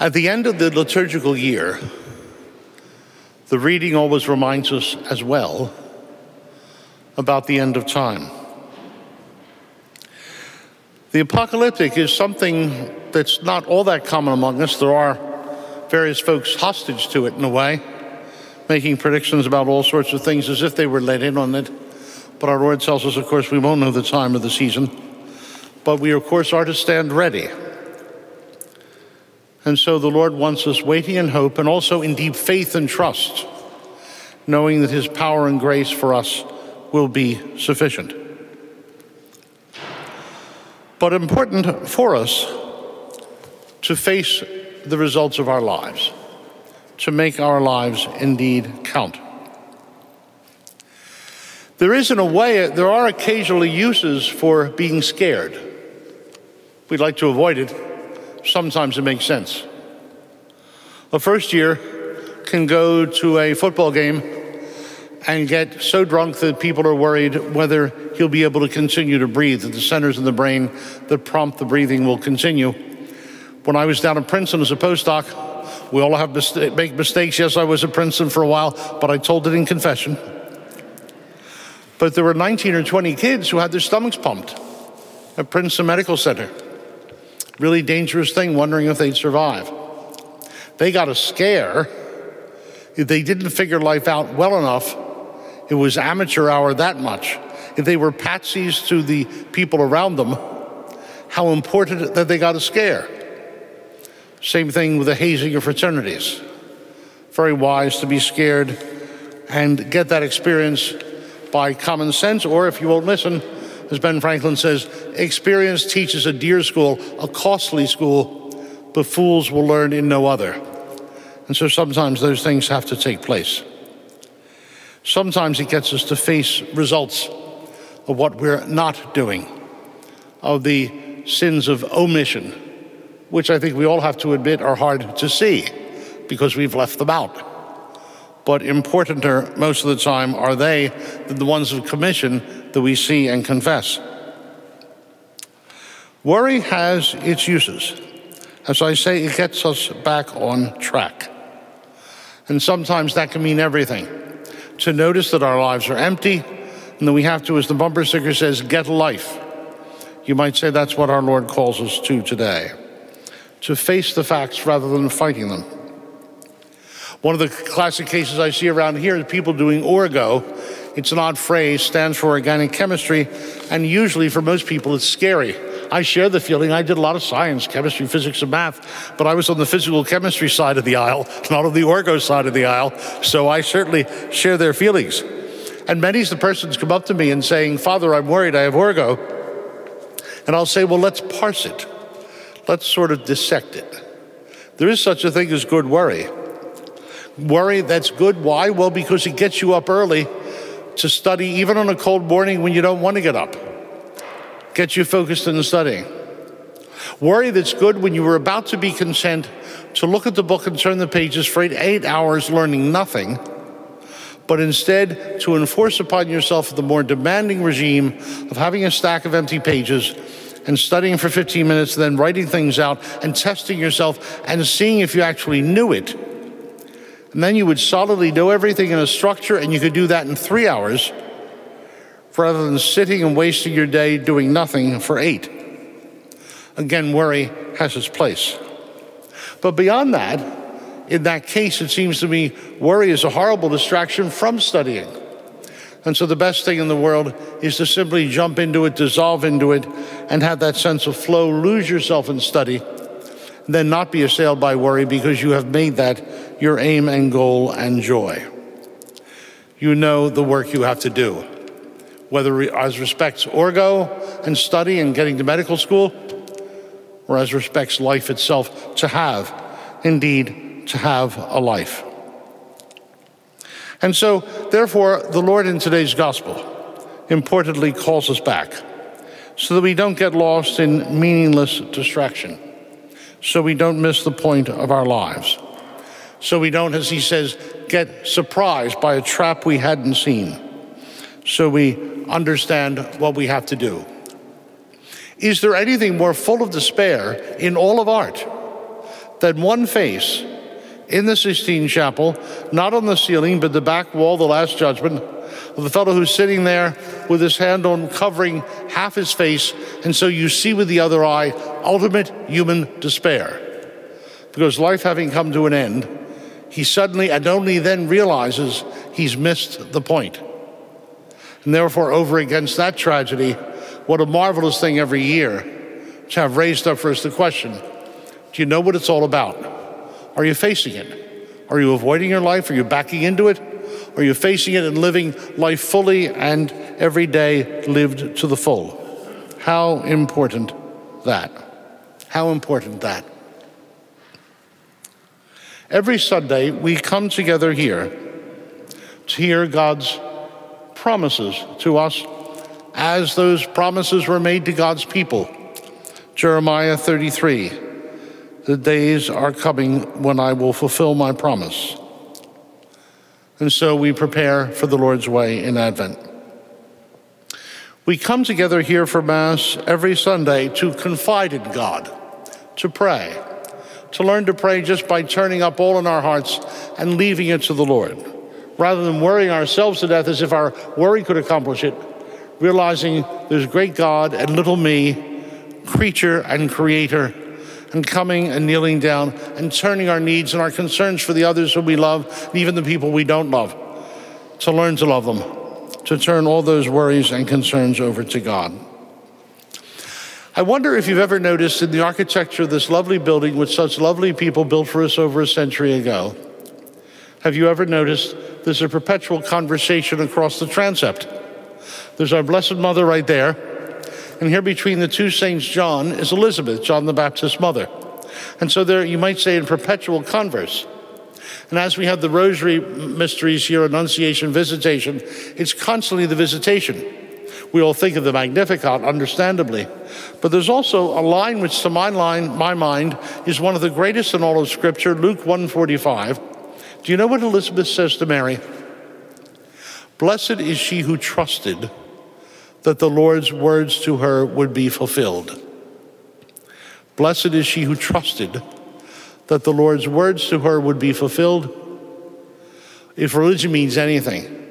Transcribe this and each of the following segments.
At the end of the liturgical year, the reading always reminds us as well about the end of time. The apocalyptic is something that's not all that common among us. There are various folks hostage to it in a way, making predictions about all sorts of things as if they were let in on it. But our Lord tells us, of course, we won't know the time of the season. But we, of course, are to stand ready. And so the Lord wants us waiting in hope and also in deep faith and trust, knowing that His power and grace for us will be sufficient. But important for us to face the results of our lives, to make our lives indeed count. There is, in a way, there are occasionally uses for being scared. We'd like to avoid it. Sometimes it makes sense. A first year can go to a football game and get so drunk that people are worried whether he'll be able to continue to breathe, that the centers in the brain that prompt the breathing will continue. When I was down at Princeton as a postdoc, we all have mist- make mistakes. Yes, I was at Princeton for a while, but I told it in confession. But there were 19 or 20 kids who had their stomachs pumped at Princeton Medical Center. Really dangerous thing, wondering if they'd survive. They got a scare. If they didn't figure life out well enough, it was amateur hour that much. If they were patsies to the people around them, how important that they got a scare. Same thing with the hazing of fraternities. Very wise to be scared and get that experience by common sense, or if you won't listen, as Ben Franklin says, experience teaches a dear school, a costly school, but fools will learn in no other. And so sometimes those things have to take place. Sometimes it gets us to face results of what we're not doing, of the sins of omission, which I think we all have to admit are hard to see because we've left them out. But importanter most of the time are they than the ones of commission that we see and confess. Worry has its uses. As I say, it gets us back on track. And sometimes that can mean everything. To notice that our lives are empty and that we have to, as the bumper sticker says, get life. You might say that's what our Lord calls us to today to face the facts rather than fighting them. One of the classic cases I see around here is people doing orgo. It's an odd phrase, stands for organic chemistry, and usually for most people it's scary. I share the feeling. I did a lot of science, chemistry, physics, and math, but I was on the physical chemistry side of the aisle, not on the orgo side of the aisle. So I certainly share their feelings. And many of the persons come up to me and saying, Father, I'm worried I have orgo. And I'll say, well, let's parse it. Let's sort of dissect it. There is such a thing as good worry. Worry that's good. Why? Well, because it gets you up early to study, even on a cold morning when you don't want to get up. Gets you focused in the studying. Worry that's good when you were about to be content to look at the book and turn the pages for eight hours learning nothing, but instead to enforce upon yourself the more demanding regime of having a stack of empty pages and studying for 15 minutes, then writing things out and testing yourself and seeing if you actually knew it and then you would solidly know everything in a structure, and you could do that in three hours rather than sitting and wasting your day doing nothing for eight. Again, worry has its place. But beyond that, in that case, it seems to me worry is a horrible distraction from studying. And so the best thing in the world is to simply jump into it, dissolve into it, and have that sense of flow, lose yourself in study then not be assailed by worry because you have made that your aim and goal and joy. You know the work you have to do, whether as respects orgo and study and getting to medical school, or as respects life itself, to have, indeed, to have a life. And so, therefore, the Lord in today's gospel importantly calls us back so that we don't get lost in meaningless distraction so we don't miss the point of our lives. So we don't, as he says, get surprised by a trap we hadn't seen. So we understand what we have to do. Is there anything more full of despair in all of art than one face in the Sistine Chapel, not on the ceiling, but the back wall, the Last Judgment, of the fellow who's sitting there with his hand on covering half his face, and so you see with the other eye ultimate human despair. Because life having come to an end, he suddenly and only then realizes he's missed the point. And therefore, over against that tragedy, what a marvelous thing every year to have raised up for us the question do you know what it's all about? Are you facing it? Are you avoiding your life? Are you backing into it? Are you facing it and living life fully and every day lived to the full? How important that. How important that. Every Sunday, we come together here to hear God's promises to us as those promises were made to God's people. Jeremiah 33 The days are coming when I will fulfill my promise. And so we prepare for the Lord's way in Advent. We come together here for Mass every Sunday to confide in God, to pray, to learn to pray just by turning up all in our hearts and leaving it to the Lord, rather than worrying ourselves to death as if our worry could accomplish it, realizing there's great God and little me, creature and creator and coming and kneeling down and turning our needs and our concerns for the others who we love, and even the people we don't love, to learn to love them, to turn all those worries and concerns over to God. I wonder if you've ever noticed in the architecture of this lovely building with such lovely people built for us over a century ago, have you ever noticed there's a perpetual conversation across the transept? There's our Blessed Mother right there. And here between the two Saints John is Elizabeth, John the Baptist's mother. And so there, you might say, in perpetual converse. And as we have the rosary mysteries here, Annunciation, Visitation, it's constantly the visitation. We all think of the Magnificat, understandably. But there's also a line which, to my, line, my mind, is one of the greatest in all of Scripture, Luke 145. Do you know what Elizabeth says to Mary? Blessed is she who trusted that the Lord's words to her would be fulfilled. Blessed is she who trusted that the Lord's words to her would be fulfilled. If religion means anything,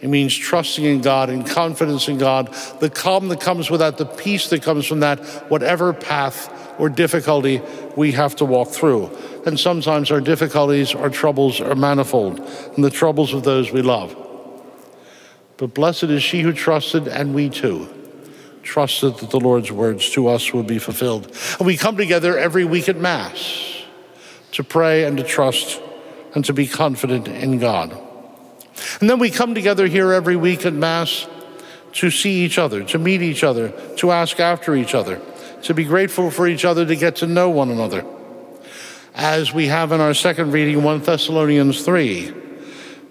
it means trusting in God and confidence in God, the calm that comes with that, the peace that comes from that, whatever path or difficulty we have to walk through. And sometimes our difficulties, our troubles are manifold, and the troubles of those we love. But blessed is she who trusted, and we too trusted that the Lord's words to us would be fulfilled. And we come together every week at Mass to pray and to trust and to be confident in God. And then we come together here every week at Mass to see each other, to meet each other, to ask after each other, to be grateful for each other, to get to know one another. As we have in our second reading, 1 Thessalonians 3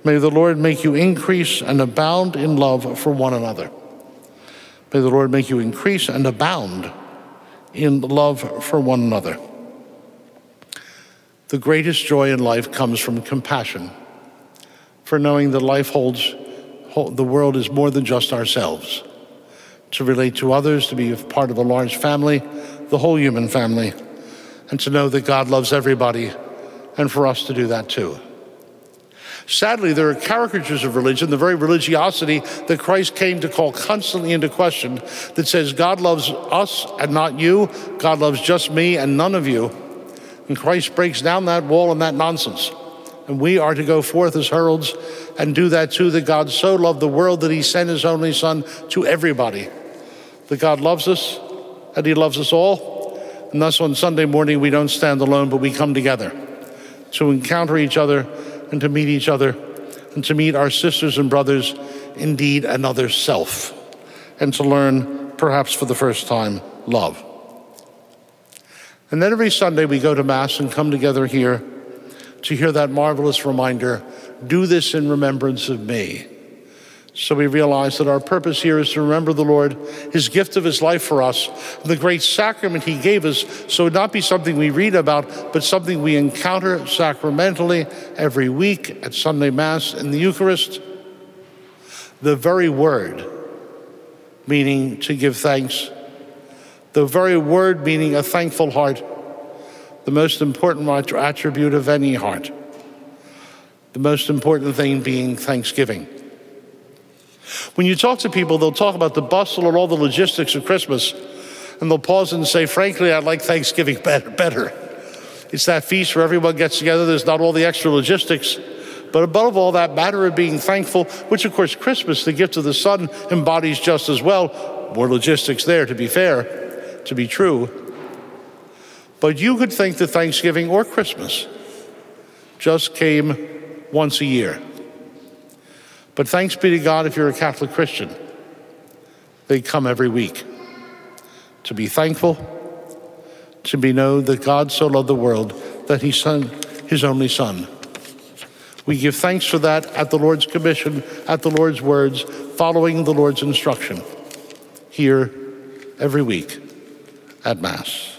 May the Lord make you increase and abound in love for one another. May the Lord make you increase and abound in love for one another. The greatest joy in life comes from compassion, for knowing that life holds, the world is more than just ourselves. To relate to others, to be part of a large family, the whole human family, and to know that God loves everybody, and for us to do that too. Sadly, there are caricatures of religion, the very religiosity that Christ came to call constantly into question, that says God loves us and not you, God loves just me and none of you. And Christ breaks down that wall and that nonsense. And we are to go forth as heralds and do that too, that God so loved the world that he sent his only Son to everybody. That God loves us and he loves us all. And thus on Sunday morning, we don't stand alone, but we come together to encounter each other and to meet each other and to meet our sisters and brothers, indeed another self, and to learn, perhaps for the first time, love. And then every Sunday we go to Mass and come together here to hear that marvelous reminder do this in remembrance of me. So we realize that our purpose here is to remember the Lord, his gift of his life for us, the great sacrament he gave us, so it not be something we read about, but something we encounter sacramentally every week at Sunday Mass in the Eucharist. The very word, meaning to give thanks, the very word, meaning a thankful heart, the most important attribute of any heart. The most important thing being thanksgiving. When you talk to people, they'll talk about the bustle and all the logistics of Christmas, and they'll pause and say, Frankly, I like Thanksgiving better. better. It's that feast where everyone gets together, there's not all the extra logistics. But above all that matter of being thankful, which of course Christmas, the gift of the Son, embodies just as well. More logistics there, to be fair, to be true. But you could think that Thanksgiving or Christmas just came once a year. But thanks be to God if you're a Catholic Christian, they come every week. To be thankful, to be know that God so loved the world that he sent his only Son. We give thanks for that at the Lord's commission, at the Lord's words, following the Lord's instruction here every week at Mass.